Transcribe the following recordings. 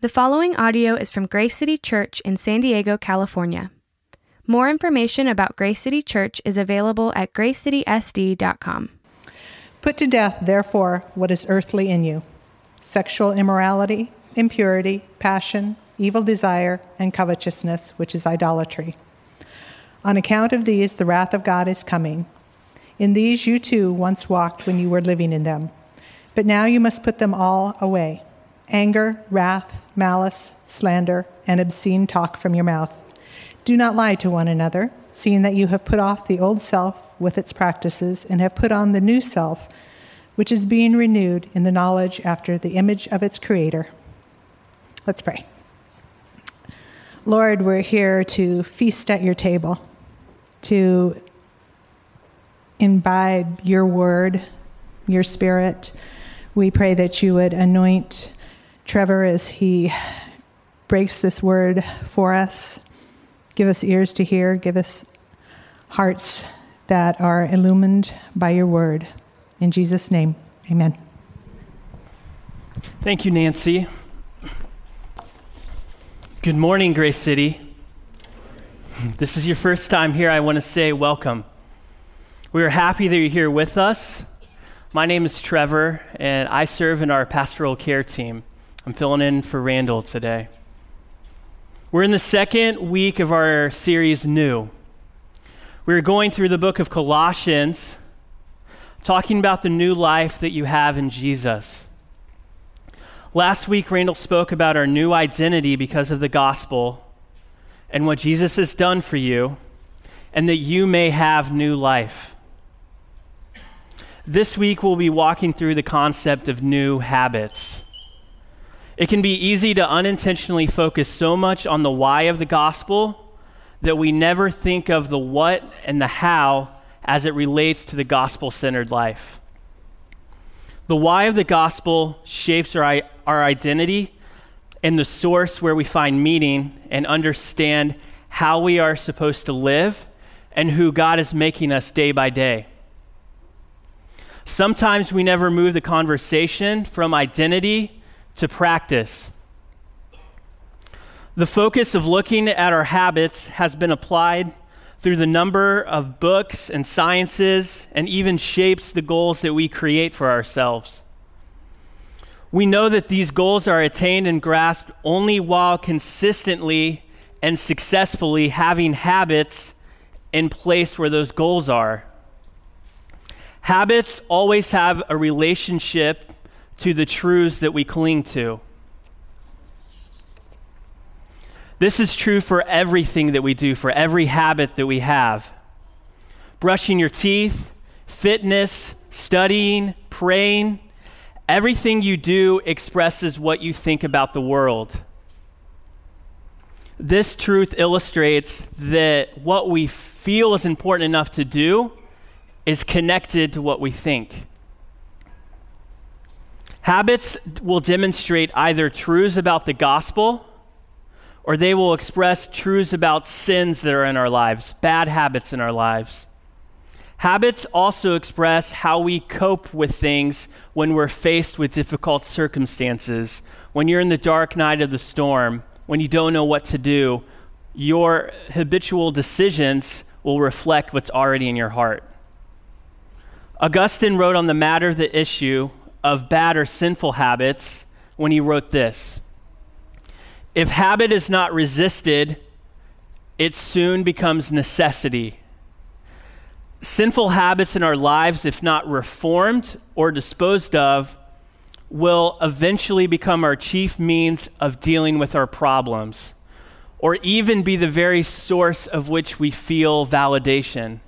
The following audio is from Grace City Church in San Diego, California. More information about Grace City Church is available at gracecitysd.com. Put to death, therefore, what is earthly in you sexual immorality, impurity, passion, evil desire, and covetousness, which is idolatry. On account of these, the wrath of God is coming. In these you too once walked when you were living in them. But now you must put them all away anger, wrath, malice, slander, and obscene talk from your mouth. Do not lie to one another, seeing that you have put off the old self with its practices and have put on the new self, which is being renewed in the knowledge after the image of its creator. Let's pray. Lord, we're here to feast at your table, to imbibe your word, your spirit. We pray that you would anoint Trevor as he breaks this word for us. Give us ears to hear, give us hearts that are illumined by your word. In Jesus' name, amen. Thank you, Nancy. Good morning, Grace City. This is your first time here. I want to say welcome. We are happy that you're here with us. My name is Trevor, and I serve in our pastoral care team. I'm filling in for Randall today. We're in the second week of our series, New. We're going through the book of Colossians, talking about the new life that you have in Jesus. Last week, Randall spoke about our new identity because of the gospel and what Jesus has done for you, and that you may have new life. This week, we'll be walking through the concept of new habits. It can be easy to unintentionally focus so much on the why of the gospel that we never think of the what and the how as it relates to the gospel centered life. The why of the gospel shapes our, our identity and the source where we find meaning and understand how we are supposed to live and who God is making us day by day. Sometimes we never move the conversation from identity to practice. The focus of looking at our habits has been applied through the number of books and sciences and even shapes the goals that we create for ourselves. We know that these goals are attained and grasped only while consistently and successfully having habits in place where those goals are. Habits always have a relationship to the truths that we cling to. This is true for everything that we do, for every habit that we have. Brushing your teeth, fitness, studying, praying, everything you do expresses what you think about the world. This truth illustrates that what we feel is important enough to do is connected to what we think. Habits will demonstrate either truths about the gospel or they will express truths about sins that are in our lives, bad habits in our lives. Habits also express how we cope with things when we're faced with difficult circumstances. When you're in the dark night of the storm, when you don't know what to do, your habitual decisions will reflect what's already in your heart. Augustine wrote on the matter of the issue of bad or sinful habits when he wrote this If habit is not resisted, it soon becomes necessity. Sinful habits in our lives, if not reformed or disposed of, will eventually become our chief means of dealing with our problems, or even be the very source of which we feel validation.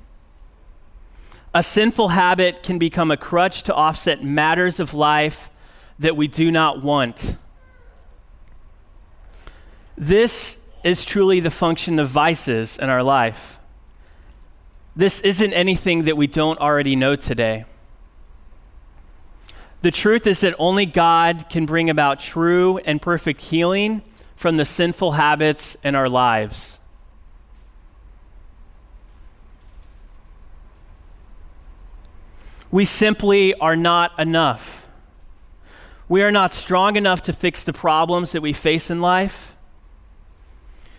A sinful habit can become a crutch to offset matters of life that we do not want. This is truly the function of vices in our life. This isn't anything that we don't already know today. The truth is that only God can bring about true and perfect healing from the sinful habits in our lives. We simply are not enough. We are not strong enough to fix the problems that we face in life.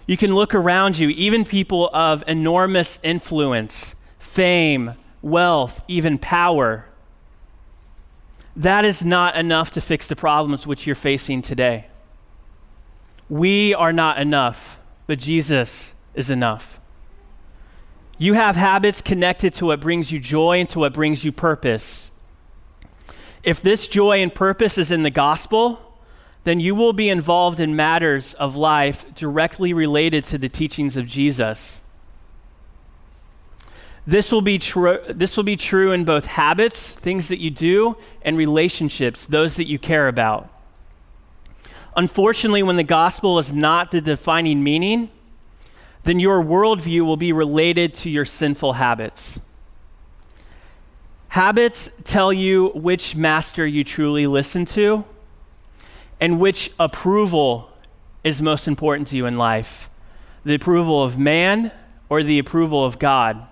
You can look around you, even people of enormous influence, fame, wealth, even power. That is not enough to fix the problems which you're facing today. We are not enough, but Jesus is enough. You have habits connected to what brings you joy and to what brings you purpose. If this joy and purpose is in the gospel, then you will be involved in matters of life directly related to the teachings of Jesus. This will be true this will be true in both habits, things that you do, and relationships, those that you care about. Unfortunately, when the gospel is not the defining meaning, then your worldview will be related to your sinful habits. Habits tell you which master you truly listen to and which approval is most important to you in life the approval of man or the approval of God.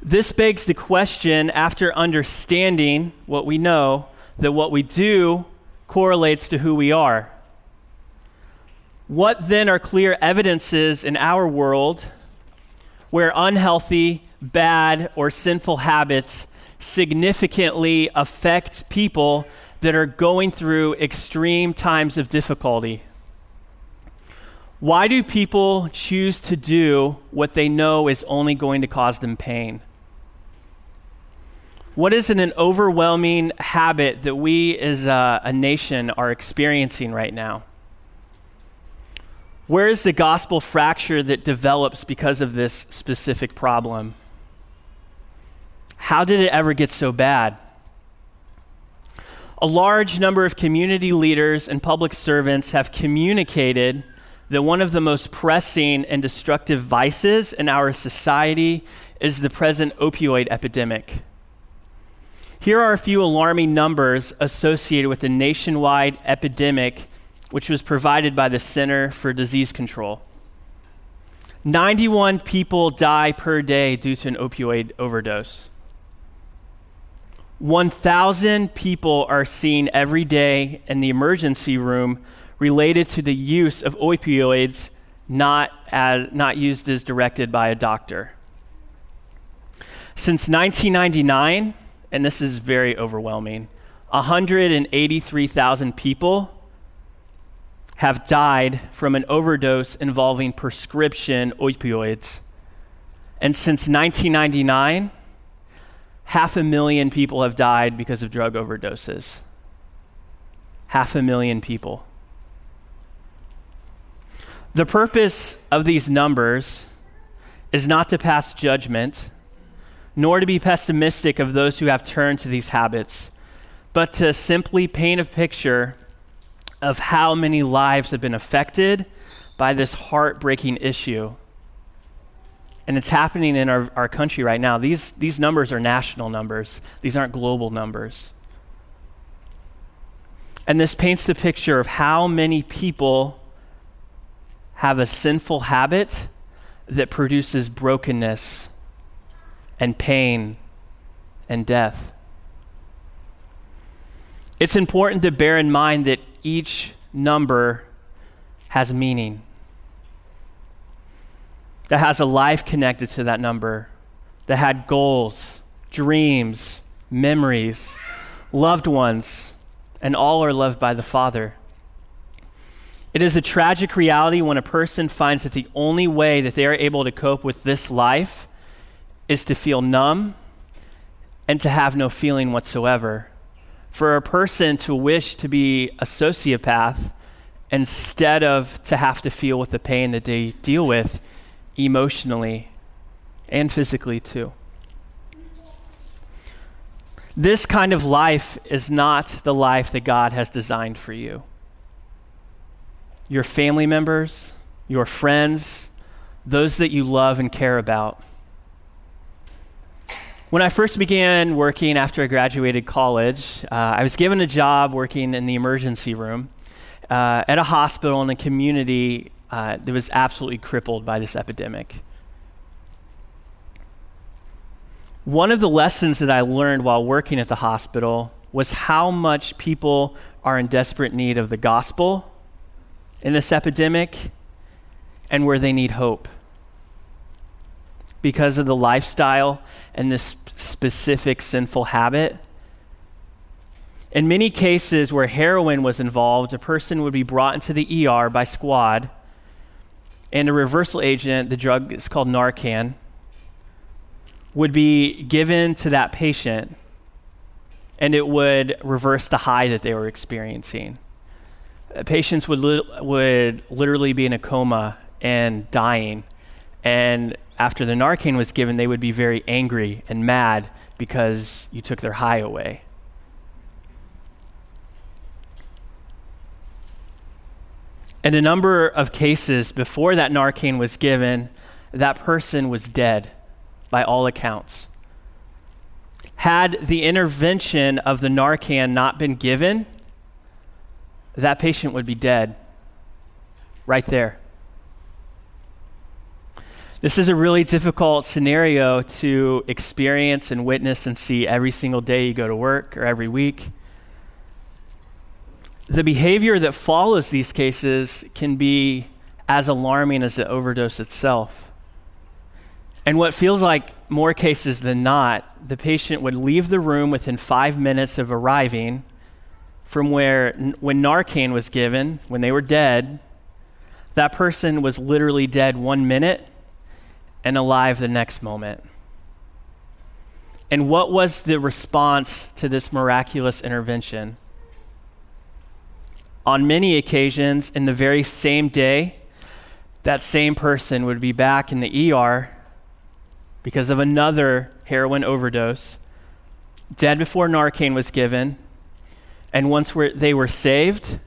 This begs the question after understanding what we know that what we do correlates to who we are. What then are clear evidences in our world where unhealthy, bad, or sinful habits significantly affect people that are going through extreme times of difficulty. Why do people choose to do what they know is only going to cause them pain? What is an overwhelming habit that we as a, a nation are experiencing right now? Where is the gospel fracture that develops because of this specific problem? How did it ever get so bad? a large number of community leaders and public servants have communicated that one of the most pressing and destructive vices in our society is the present opioid epidemic. Here are a few alarming numbers associated with the nationwide epidemic, which was provided by the Center for Disease Control. 91 people die per day due to an opioid overdose. 1,000 people are seen every day in the emergency room related to the use of opioids not, as, not used as directed by a doctor. Since 1999, and this is very overwhelming, 183,000 people have died from an overdose involving prescription opioids. And since 1999, half a million people have died because of drug overdoses. Half a million people. The purpose of these numbers is not to pass judgment, nor to be pessimistic of those who have turned to these habits, but to simply paint a picture of how many lives have been affected by this heartbreaking issue and it's happening in our, our country right now. These, these numbers are national numbers, these aren't global numbers. And this paints the picture of how many people have a sinful habit that produces brokenness and pain and death. It's important to bear in mind that each number has meaning that has a life connected to that number, that had goals, dreams, memories, loved ones, and all are loved by the Father. It is a tragic reality when a person finds that the only way that they are able to cope with this life is to feel numb and to have no feeling whatsoever. For a person to wish to be a sociopath instead of to have to feel with the pain that they deal with emotionally and physically too. This kind of life is not the life that God has designed for you. Your family members, your friends, those that you love and care about. When I first began working after I graduated college, uh, I was given a job working in the emergency room uh, at a hospital in a community uh, that was absolutely crippled by this epidemic. One of the lessons that I learned while working at the hospital was how much people are in desperate need of the gospel in this epidemic and where they need hope because of the lifestyle and this specific sinful habit. In many cases where heroin was involved, a person would be brought into the ER by squad, and a reversal agent, the drug is called Narcan, would be given to that patient, and it would reverse the high that they were experiencing. Uh, patients would, li- would literally be in a coma and dying, and after the Narcan was given, they would be very angry and mad because you took their high away. In a number of cases, before that Narcan was given, that person was dead by all accounts. Had the intervention of the Narcan not been given, that patient would be dead right there. This is a really difficult scenario to experience and witness and see every single day you go to work or every week the behavior that follows these cases can be as alarming as the overdose itself. And what feels like more cases than not, the patient would leave the room within five minutes of arriving from where, when Narcan was given, when they were dead, that person was literally dead one minute and alive the next moment. And what was the response to this miraculous intervention? on many occasions in the very same day, that same person would be back in the ER because of another heroin overdose, dead before Narcan was given. And once they were saved,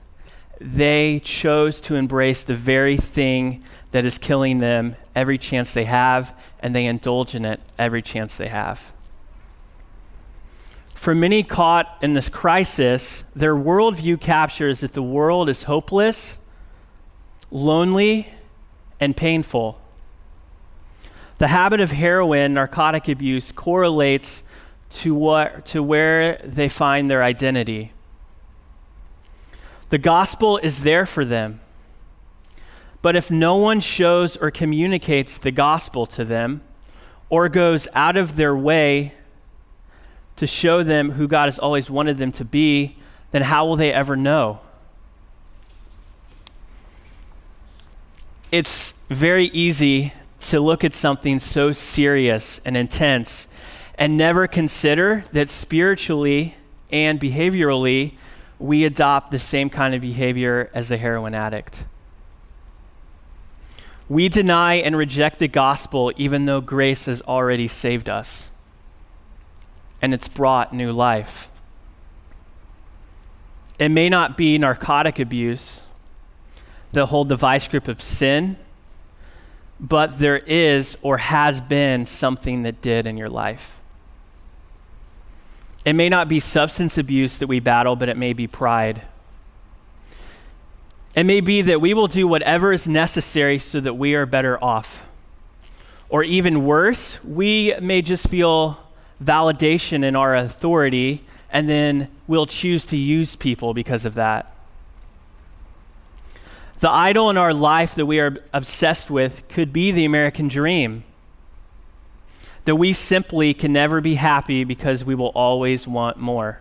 they chose to embrace the very thing that is killing them every chance they have, and they indulge in it every chance they have. For many caught in this crisis, their worldview captures that the world is hopeless, lonely, and painful. The habit of heroin, narcotic abuse, correlates to, what, to where they find their identity. The gospel is there for them. But if no one shows or communicates the gospel to them, or goes out of their way to show them who God has always wanted them to be, then how will they ever know? It's very easy to look at something so serious and intense and never consider that spiritually and behaviorally we adopt the same kind of behavior as the heroin addict. We deny and reject the gospel even though grace has already saved us and it's brought new life. It may not be narcotic abuse, the whole device group of sin, but there is or has been something that did in your life. It may not be substance abuse that we battle, but it may be pride. It may be that we will do whatever is necessary so that we are better off. Or even worse, we may just feel validation in our authority, and then we'll choose to use people because of that. The idol in our life that we are obsessed with could be the American dream. That we simply can never be happy because we will always want more.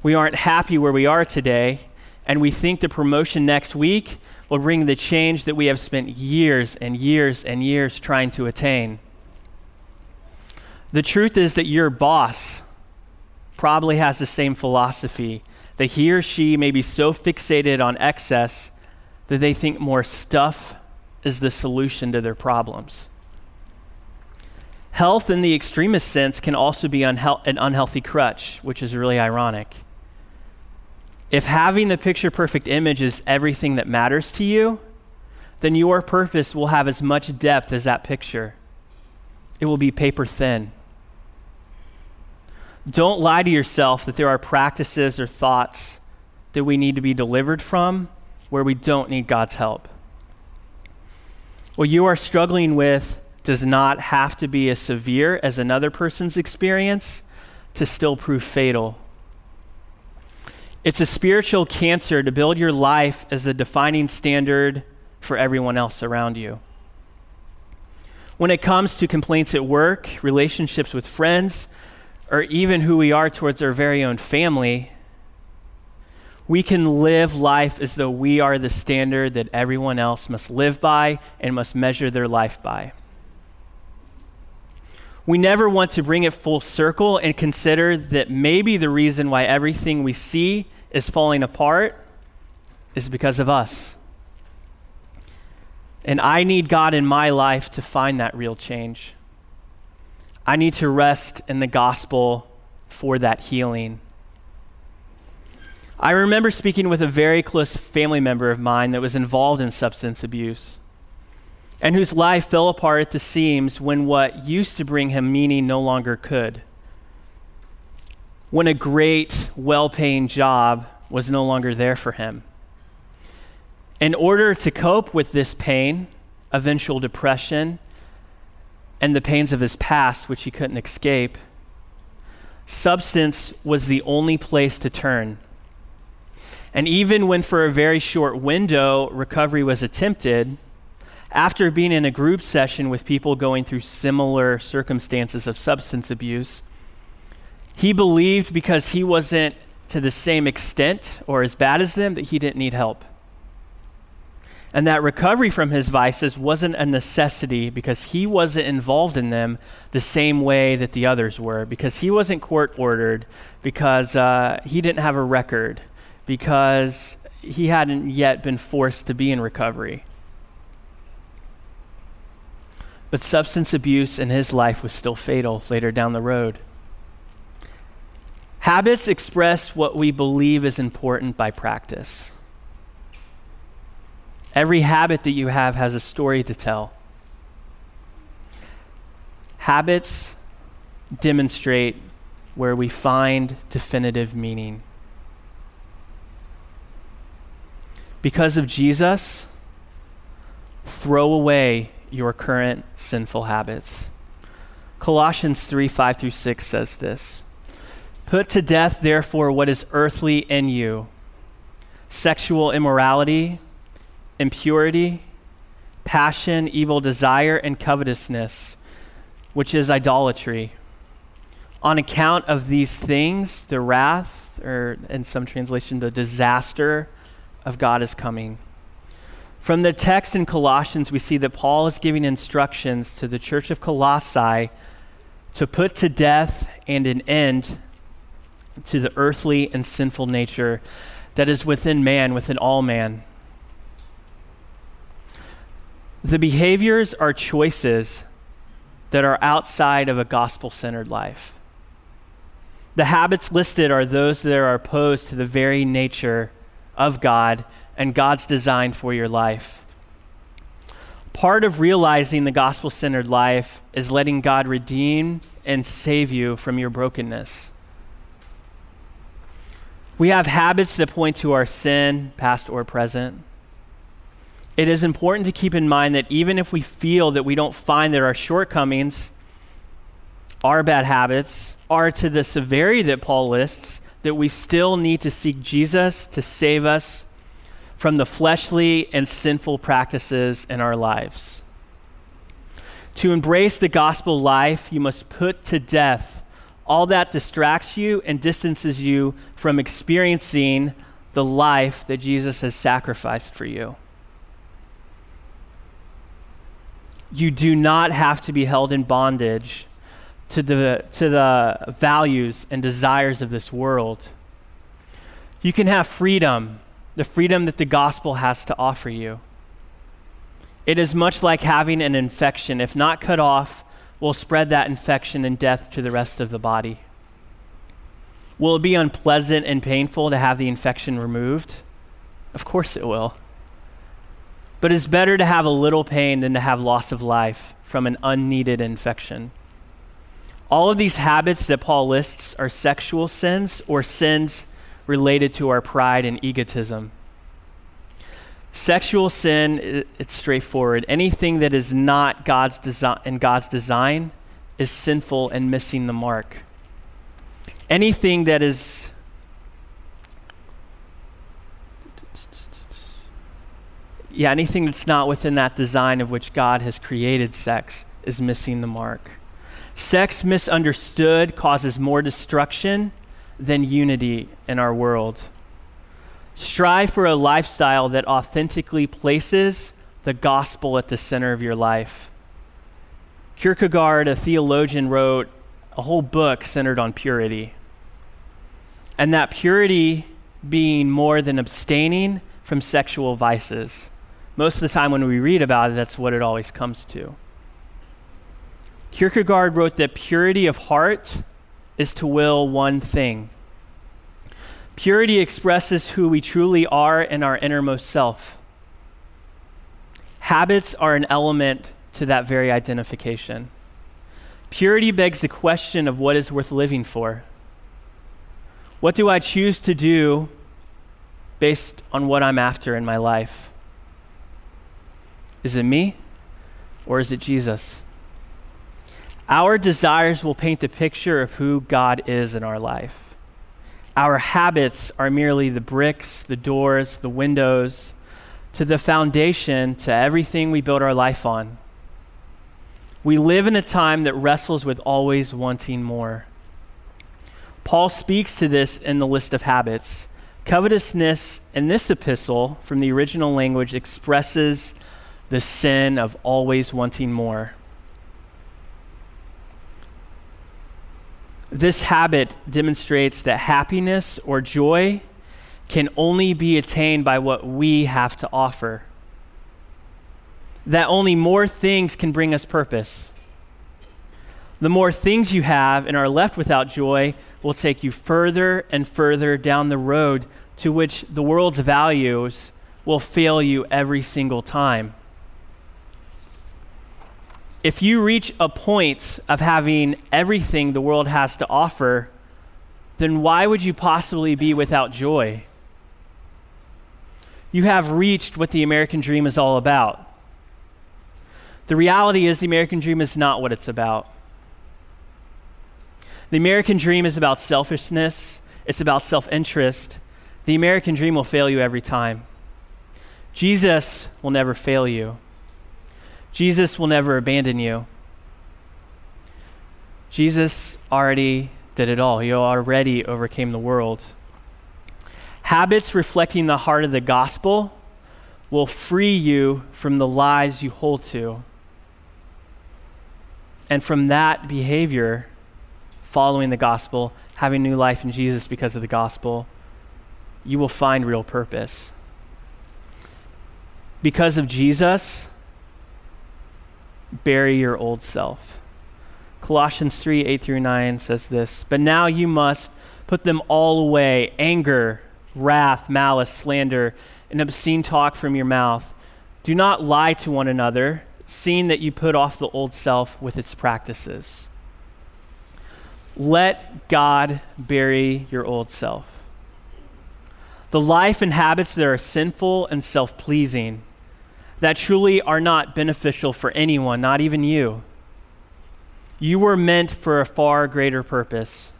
We aren't happy where we are today, and we think the promotion next week will bring the change that we have spent years and years and years trying to attain. The truth is that your boss probably has the same philosophy that he or she may be so fixated on excess that they think more stuff is the solution to their problems. Health, in the extremist sense, can also be an unhealthy crutch, which is really ironic. If having the picture perfect image is everything that matters to you, then your purpose will have as much depth as that picture. It will be paper thin. Don't lie to yourself that there are practices or thoughts that we need to be delivered from where we don't need God's help. What you are struggling with does not have to be as severe as another person's experience to still prove fatal It's a spiritual cancer to build your life as the defining standard for everyone else around you. When it comes to complaints at work, relationships with friends, or even who we are towards our very own family, we can live life as though we are the standard that everyone else must live by and must measure their life by. We never want to bring it full circle and consider that maybe the reason why everything we see is falling apart is because of us. And I need God in my life to find that real change. I need to rest in the gospel for that healing. I remember speaking with a very close family member of mine that was involved in substance abuse and whose life fell apart at the seams when what used to bring him meaning no longer could. When a great, well paying job was no longer there for him. In order to cope with this pain, eventual depression, and the pains of his past, which he couldn't escape, substance was the only place to turn. And even when, for a very short window, recovery was attempted, after being in a group session with people going through similar circumstances of substance abuse, he believed because he wasn't to the same extent or as bad as them that he didn't need help. And that recovery from his vices wasn't a necessity because he wasn't involved in them the same way that the others were, because he wasn't court ordered, because uh, he didn't have a record, because he hadn't yet been forced to be in recovery. But substance abuse in his life was still fatal later down the road. Habits express what we believe is important by practice. Every habit that you have has a story to tell. Habits demonstrate where we find definitive meaning. Because of Jesus, throw away your current sinful habits. Colossians 3 5 through 6 says this Put to death, therefore, what is earthly in you sexual immorality, impurity, passion, evil desire, and covetousness, which is idolatry. On account of these things, the wrath, or in some translation, the disaster of God is coming. From the text in Colossians, we see that Paul is giving instructions to the church of Colossae to put to death and an end to the earthly and sinful nature that is within man, within all man. The behaviors are choices that are outside of a gospel centered life. The habits listed are those that are opposed to the very nature of God and God's design for your life. Part of realizing the gospel centered life is letting God redeem and save you from your brokenness. We have habits that point to our sin, past or present. It is important to keep in mind that even if we feel that we don't find that our shortcomings, our bad habits, are to the severity that Paul lists, that we still need to seek Jesus to save us from the fleshly and sinful practices in our lives. To embrace the gospel life, you must put to death all that distracts you and distances you from experiencing the life that Jesus has sacrificed for you. You do not have to be held in bondage to the, to the values and desires of this world. You can have freedom the freedom that the gospel has to offer you. It is much like having an infection. If not cut off, will spread that infection and death to the rest of the body. Will it be unpleasant and painful to have the infection removed? Of course it will. But it's better to have a little pain than to have loss of life from an unneeded infection. All of these habits that Paul lists are sexual sins or sins related to our pride and egotism. Sexual sin, it's straightforward. Anything that is not God's design in God's design is sinful and missing the mark. Anything that is yeah, anything that's not within that design of which God has created sex is missing the mark. Sex misunderstood causes more destruction than unity in our world. Strive for a lifestyle that authentically places the gospel at the center of your life. Kierkegaard, a theologian, wrote a whole book centered on purity. And that purity being more than abstaining from sexual vices. Most of the time when we read about it, that's what it always comes to. Kierkegaard wrote that purity of heart is to will one thing. Purity expresses who we truly are in our innermost self. Habits are an element to that very identification. Purity begs the question of what is worth living for. What do I choose to do based on what I'm after in my life? Is it me or is it Jesus? Our desires will paint the picture of who God is in our life. Our habits are merely the bricks, the doors, the windows, to the foundation, to everything we build our life on. We live in a time that wrestles with always wanting more. Paul speaks to this in the list of habits. Covetousness in this epistle from the original language expresses the sin of always wanting more. This habit demonstrates that happiness or joy can only be attained by what we have to offer. That only more things can bring us purpose. The more things you have and are left without joy will take you further and further down the road to which the world's values will fail you every single time. If you reach a point of having everything the world has to offer, then why would you possibly be without joy? You have reached what the American dream is all about. The reality is, the American dream is not what it's about. The American dream is about selfishness, it's about self interest. The American dream will fail you every time. Jesus will never fail you. Jesus will never abandon you. Jesus already did it all. He already overcame the world. Habits reflecting the heart of the gospel will free you from the lies you hold to. And from that behavior, following the gospel, having new life in Jesus because of the gospel, you will find real purpose. Because of Jesus, bury your old self. Colossians 3 8 through 9 says this But now you must put them all away anger, wrath, malice, slander, and obscene talk from your mouth. Do not lie to one another, seeing that you put off the old self with its practices. Let God bury your old self. The life and habits that are sinful and self pleasing, that truly are not beneficial for anyone, not even you. You were meant for a far greater purpose.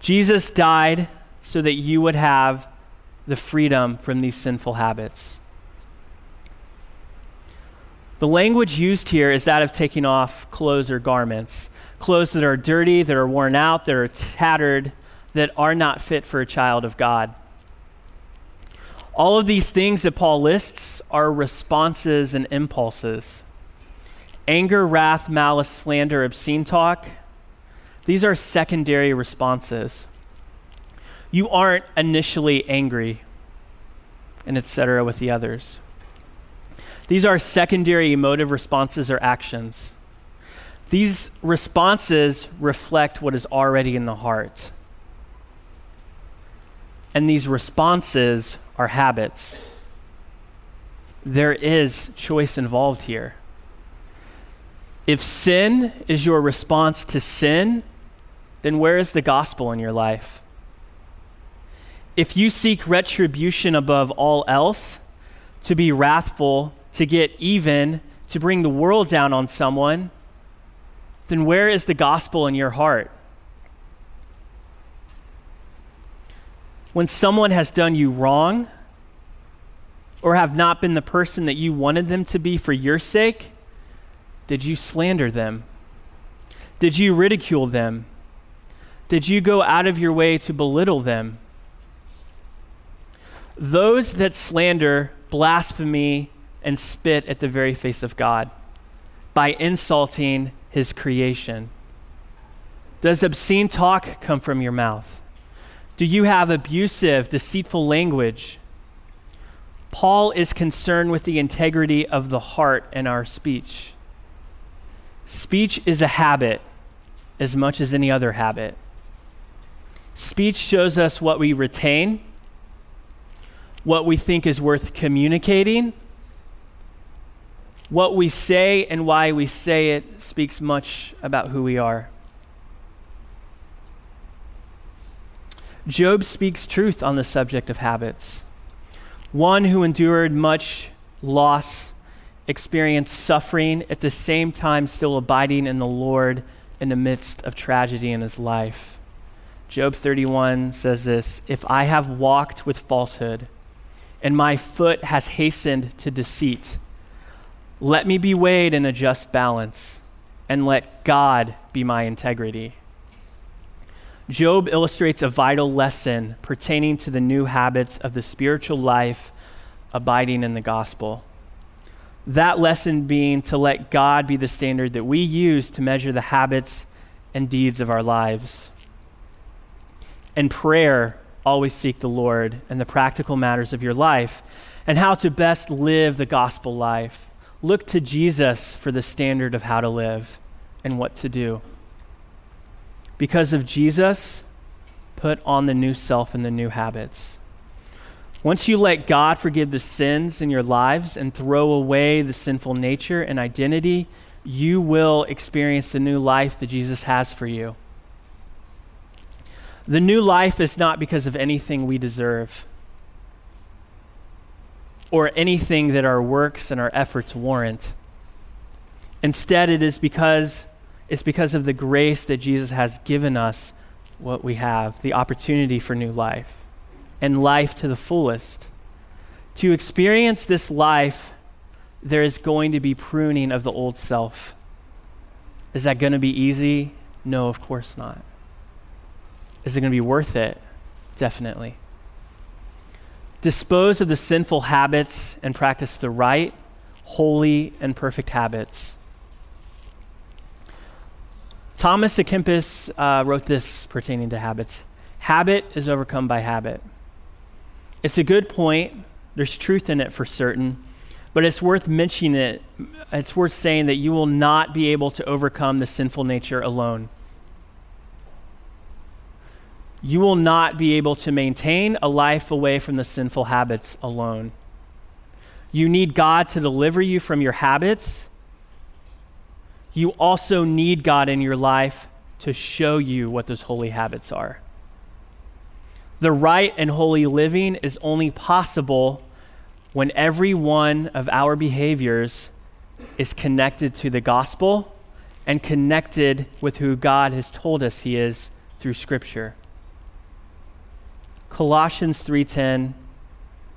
Jesus died so that you would have the freedom from these sinful habits. The language used here is that of taking off clothes or garments, clothes that are dirty, that are worn out, that are tattered, that are not fit for a child of God. All of these things that Paul lists are responses and impulses anger, wrath, malice, slander, obscene talk these are secondary responses. You aren't initially angry, and etc. with the others. These are secondary emotive responses or actions. These responses reflect what is already in the heart. And these responses are habits. There is choice involved here. If sin is your response to sin, then where is the gospel in your life? If you seek retribution above all else, to be wrathful, to get even, to bring the world down on someone, then where is the gospel in your heart? When someone has done you wrong or have not been the person that you wanted them to be for your sake, did you slander them? Did you ridicule them? Did you go out of your way to belittle them? Those that slander blasphemy and spit at the very face of God by insulting his creation. Does obscene talk come from your mouth? Do you have abusive, deceitful language? Paul is concerned with the integrity of the heart and our speech. Speech is a habit as much as any other habit. Speech shows us what we retain, what we think is worth communicating. What we say and why we say it speaks much about who we are. Job speaks truth on the subject of habits. One who endured much loss, experienced suffering, at the same time still abiding in the Lord in the midst of tragedy in his life. Job 31 says this If I have walked with falsehood, and my foot has hastened to deceit, let me be weighed in a just balance, and let God be my integrity. Job illustrates a vital lesson pertaining to the new habits of the spiritual life abiding in the gospel. That lesson being to let God be the standard that we use to measure the habits and deeds of our lives. In prayer, always seek the Lord and the practical matters of your life and how to best live the gospel life. Look to Jesus for the standard of how to live and what to do. Because of Jesus, put on the new self and the new habits. Once you let God forgive the sins in your lives and throw away the sinful nature and identity, you will experience the new life that Jesus has for you. The new life is not because of anything we deserve or anything that our works and our efforts warrant. Instead, it is because it's because of the grace that Jesus has given us what we have, the opportunity for new life and life to the fullest. To experience this life, there is going to be pruning of the old self. Is that going to be easy? No, of course not. Is it going to be worth it? Definitely. Dispose of the sinful habits and practice the right, holy, and perfect habits. Thomas à Kempis uh, wrote this pertaining to habits Habit is overcome by habit. It's a good point. There's truth in it for certain, but it's worth mentioning it. It's worth saying that you will not be able to overcome the sinful nature alone. You will not be able to maintain a life away from the sinful habits alone. You need God to deliver you from your habits. You also need God in your life to show you what those holy habits are. The right and holy living is only possible when every one of our behaviors is connected to the gospel and connected with who God has told us he is through scripture. Colossians 3:10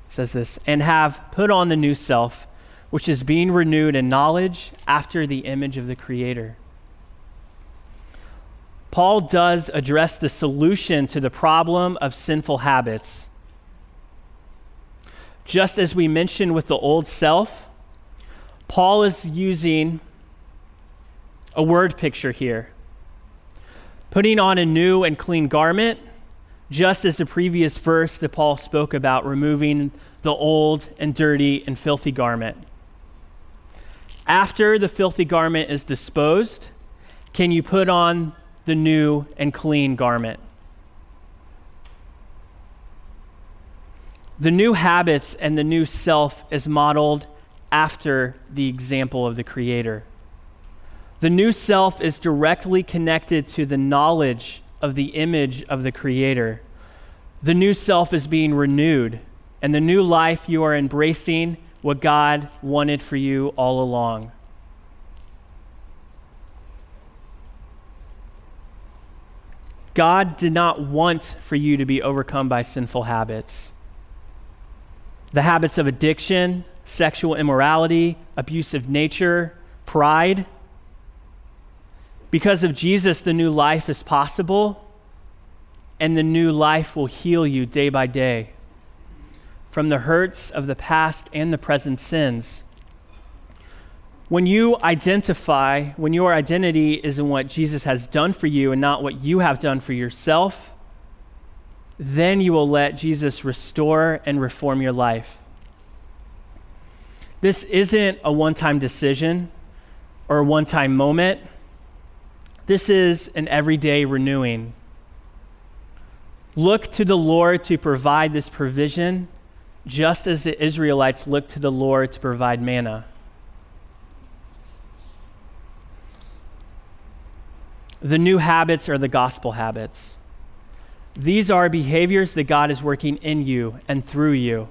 says this, "And have put on the new self, which is being renewed in knowledge after the image of the creator." Paul does address the solution to the problem of sinful habits. Just as we mentioned with the old self, Paul is using a word picture here. Putting on a new and clean garment, just as the previous verse that Paul spoke about, removing the old and dirty and filthy garment. After the filthy garment is disposed, can you put on the new and clean garment. The new habits and the new self is modeled after the example of the Creator. The new self is directly connected to the knowledge of the image of the Creator. The new self is being renewed, and the new life you are embracing what God wanted for you all along. God did not want for you to be overcome by sinful habits. The habits of addiction, sexual immorality, abusive nature, pride. Because of Jesus, the new life is possible, and the new life will heal you day by day from the hurts of the past and the present sins. When you identify, when your identity is in what Jesus has done for you and not what you have done for yourself, then you will let Jesus restore and reform your life. This isn't a one time decision or a one time moment. This is an everyday renewing. Look to the Lord to provide this provision, just as the Israelites looked to the Lord to provide manna. The new habits are the gospel habits. These are behaviors that God is working in you and through you.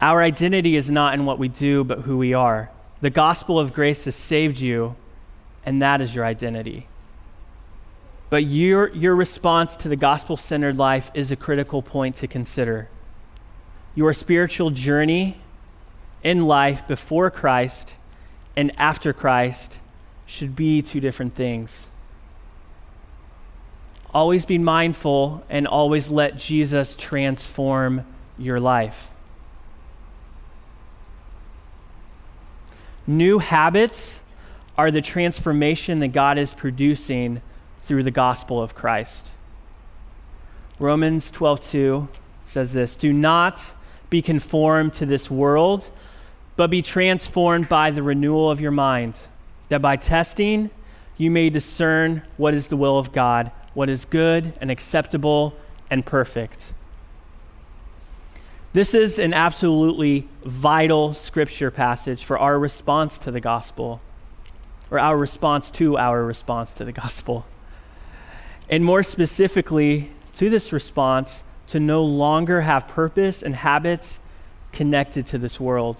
Our identity is not in what we do, but who we are. The gospel of grace has saved you, and that is your identity. But your, your response to the gospel centered life is a critical point to consider. Your spiritual journey in life before Christ and after Christ should be two different things. Always be mindful and always let Jesus transform your life. New habits are the transformation that God is producing through the gospel of Christ. Romans 12:2 says this, "Do not be conformed to this world, but be transformed by the renewal of your mind." that by testing you may discern what is the will of God, what is good and acceptable and perfect. This is an absolutely vital scripture passage for our response to the gospel, or our response to our response to the gospel. And more specifically, to this response, to no longer have purpose and habits connected to this world.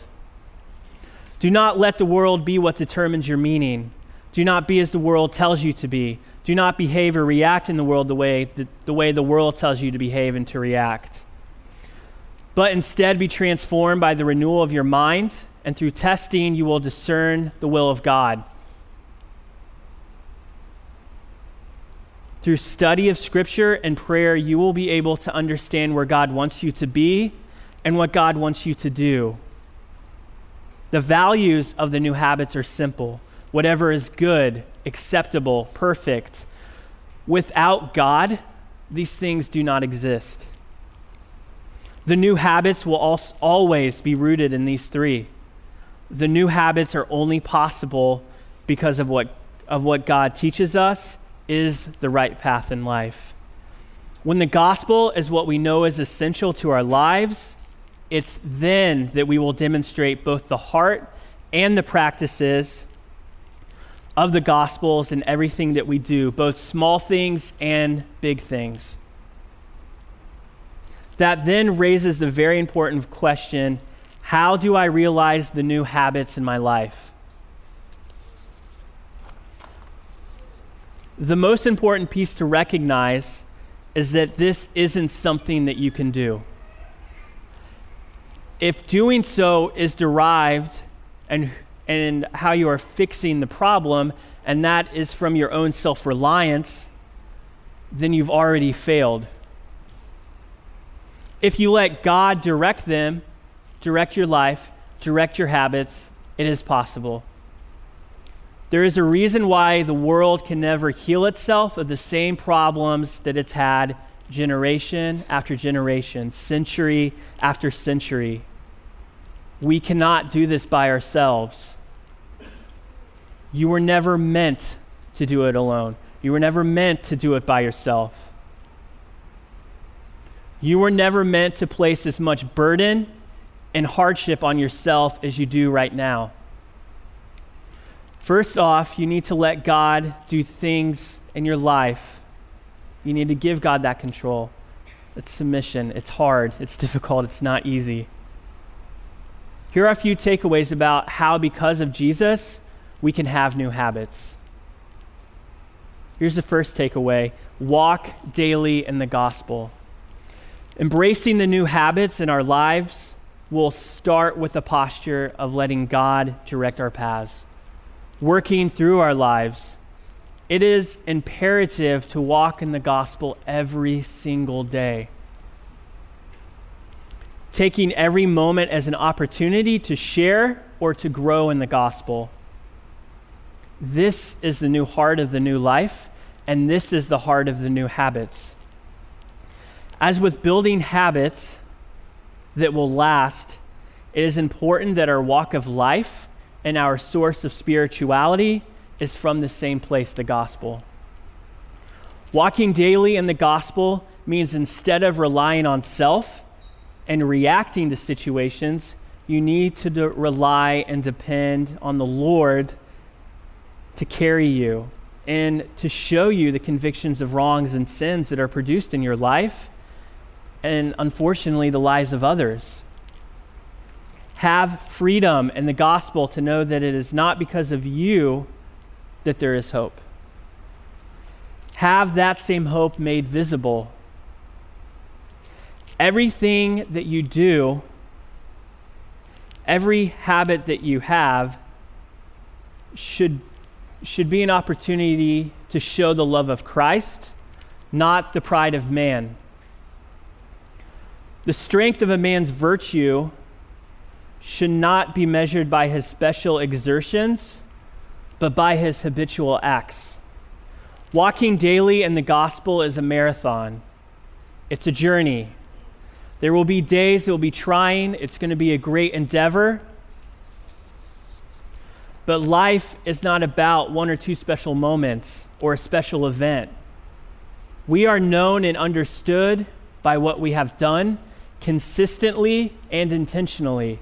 Do not let the world be what determines your meaning. Do not be as the world tells you to be. Do not behave or react in the world the way the, the way the world tells you to behave and to react. But instead be transformed by the renewal of your mind, and through testing you will discern the will of God. Through study of Scripture and prayer, you will be able to understand where God wants you to be and what God wants you to do. The values of the new habits are simple whatever is good, acceptable, perfect. Without God, these things do not exist. The new habits will always be rooted in these three. The new habits are only possible because of what, of what God teaches us is the right path in life. When the gospel is what we know is essential to our lives, it's then that we will demonstrate both the heart and the practices of the Gospels in everything that we do, both small things and big things. That then raises the very important question how do I realize the new habits in my life? The most important piece to recognize is that this isn't something that you can do if doing so is derived and, and how you are fixing the problem, and that is from your own self reliance, then you've already failed. If you let God direct them, direct your life, direct your habits, it is possible. There is a reason why the world can never heal itself of the same problems that it's had generation after generation, century after century. We cannot do this by ourselves. You were never meant to do it alone. You were never meant to do it by yourself. You were never meant to place as much burden and hardship on yourself as you do right now. First off, you need to let God do things in your life. You need to give God that control. It's submission. It's hard. It's difficult. It's not easy. Here are a few takeaways about how, because of Jesus, we can have new habits. Here's the first takeaway walk daily in the gospel. Embracing the new habits in our lives will start with the posture of letting God direct our paths, working through our lives. It is imperative to walk in the gospel every single day. Taking every moment as an opportunity to share or to grow in the gospel. This is the new heart of the new life, and this is the heart of the new habits. As with building habits that will last, it is important that our walk of life and our source of spirituality is from the same place, the gospel. Walking daily in the gospel means instead of relying on self and reacting to situations, you need to de- rely and depend on the Lord to carry you and to show you the convictions of wrongs and sins that are produced in your life and unfortunately the lives of others. Have freedom in the gospel to know that it is not because of you that there is hope. Have that same hope made visible. Everything that you do, every habit that you have, should should be an opportunity to show the love of Christ, not the pride of man. The strength of a man's virtue should not be measured by his special exertions, but by his habitual acts. Walking daily in the gospel is a marathon, it's a journey. There will be days it will be trying, it's going to be a great endeavor. But life is not about one or two special moments or a special event. We are known and understood by what we have done consistently and intentionally.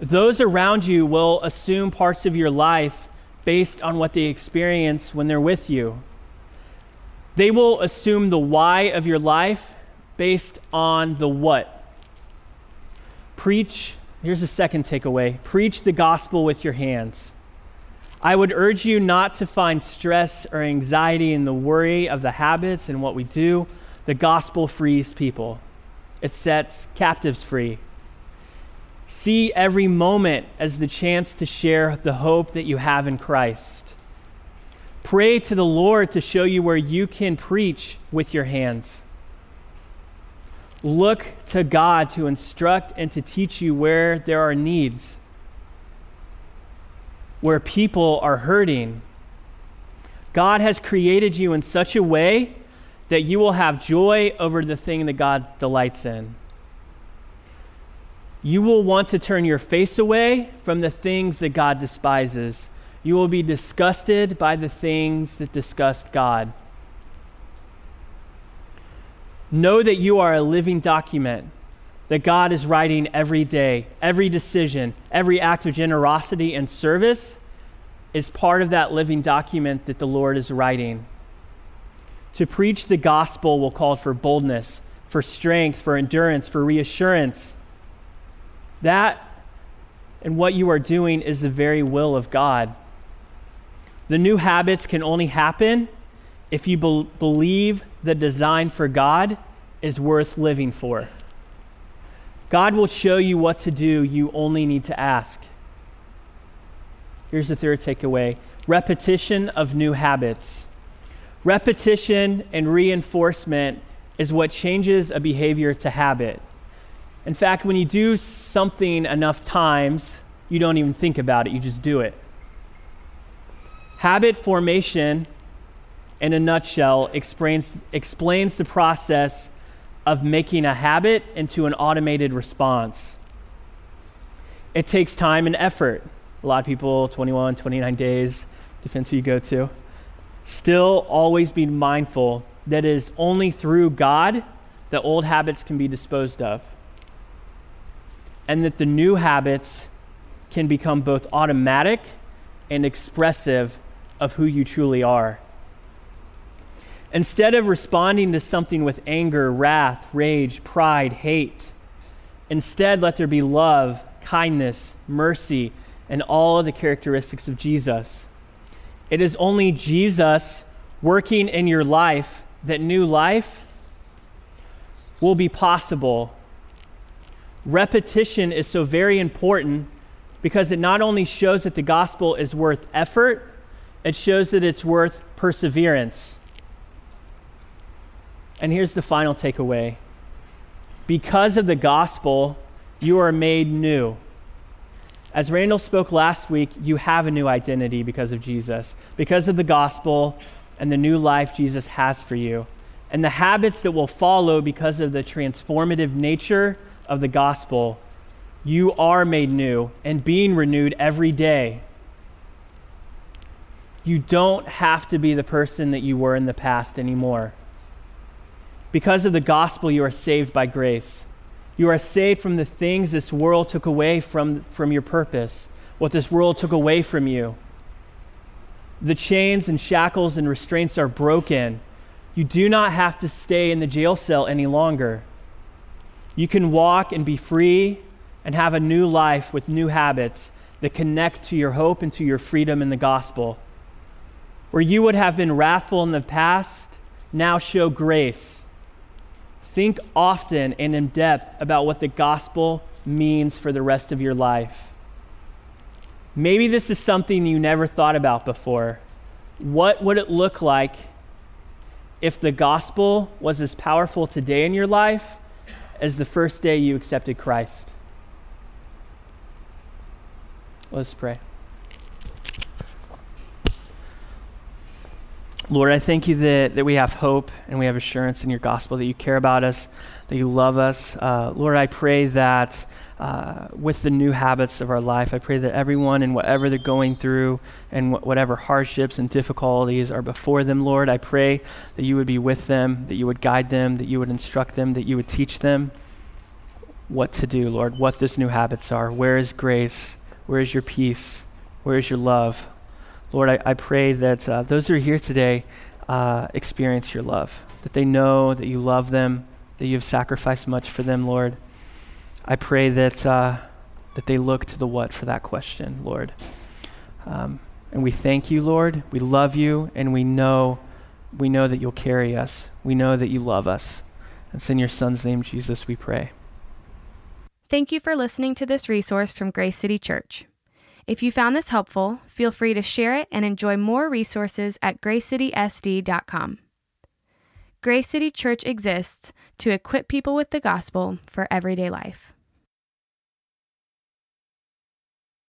Those around you will assume parts of your life based on what they experience when they're with you. They will assume the why of your life based on the what. Preach Here's the second takeaway preach the gospel with your hands. I would urge you not to find stress or anxiety in the worry of the habits and what we do. The gospel frees people, it sets captives free. See every moment as the chance to share the hope that you have in Christ. Pray to the Lord to show you where you can preach with your hands. Look to God to instruct and to teach you where there are needs, where people are hurting. God has created you in such a way that you will have joy over the thing that God delights in. You will want to turn your face away from the things that God despises. You will be disgusted by the things that disgust God. Know that you are a living document that God is writing every day. Every decision, every act of generosity and service is part of that living document that the Lord is writing. To preach the gospel will call for boldness, for strength, for endurance, for reassurance. That and what you are doing is the very will of God. The new habits can only happen if you be- believe the design for God is worth living for. God will show you what to do, you only need to ask. Here's the third takeaway repetition of new habits. Repetition and reinforcement is what changes a behavior to habit. In fact, when you do something enough times, you don't even think about it, you just do it. Habit formation in a nutshell, explains, explains the process of making a habit into an automated response. It takes time and effort. A lot of people, 21, 29 days, depends who you go to. Still, always be mindful that it is only through God that old habits can be disposed of. And that the new habits can become both automatic and expressive of who you truly are. Instead of responding to something with anger, wrath, rage, pride, hate, instead let there be love, kindness, mercy, and all of the characteristics of Jesus. It is only Jesus working in your life that new life will be possible. Repetition is so very important because it not only shows that the gospel is worth effort, it shows that it's worth perseverance. And here's the final takeaway because of the gospel, you are made new. As Randall spoke last week, you have a new identity because of Jesus, because of the gospel and the new life Jesus has for you, and the habits that will follow because of the transformative nature of the gospel. You are made new and being renewed every day. You don't have to be the person that you were in the past anymore. Because of the gospel, you are saved by grace. You are saved from the things this world took away from, from your purpose, what this world took away from you. The chains and shackles and restraints are broken. You do not have to stay in the jail cell any longer. You can walk and be free and have a new life with new habits that connect to your hope and to your freedom in the gospel. Where you would have been wrathful in the past, now show grace Think often and in depth about what the gospel means for the rest of your life. Maybe this is something you never thought about before. What would it look like if the gospel was as powerful today in your life as the first day you accepted Christ? Let's pray. Lord, I thank you that, that we have hope and we have assurance in your gospel, that you care about us, that you love us. Uh, Lord, I pray that uh, with the new habits of our life, I pray that everyone and whatever they're going through and wh- whatever hardships and difficulties are before them, Lord, I pray that you would be with them, that you would guide them, that you would instruct them, that you would teach them what to do, Lord, what those new habits are. Where is grace? Where is your peace? Where is your love? Lord, I, I pray that uh, those who are here today uh, experience your love, that they know that you love them, that you have sacrificed much for them, Lord. I pray that, uh, that they look to the what for that question, Lord. Um, and we thank you, Lord. We love you, and we know, we know that you'll carry us. We know that you love us. And it's in your Son's name, Jesus, we pray. Thank you for listening to this resource from Grace City Church. If you found this helpful, feel free to share it and enjoy more resources at gracecitysd.com. Grace City Church exists to equip people with the gospel for everyday life.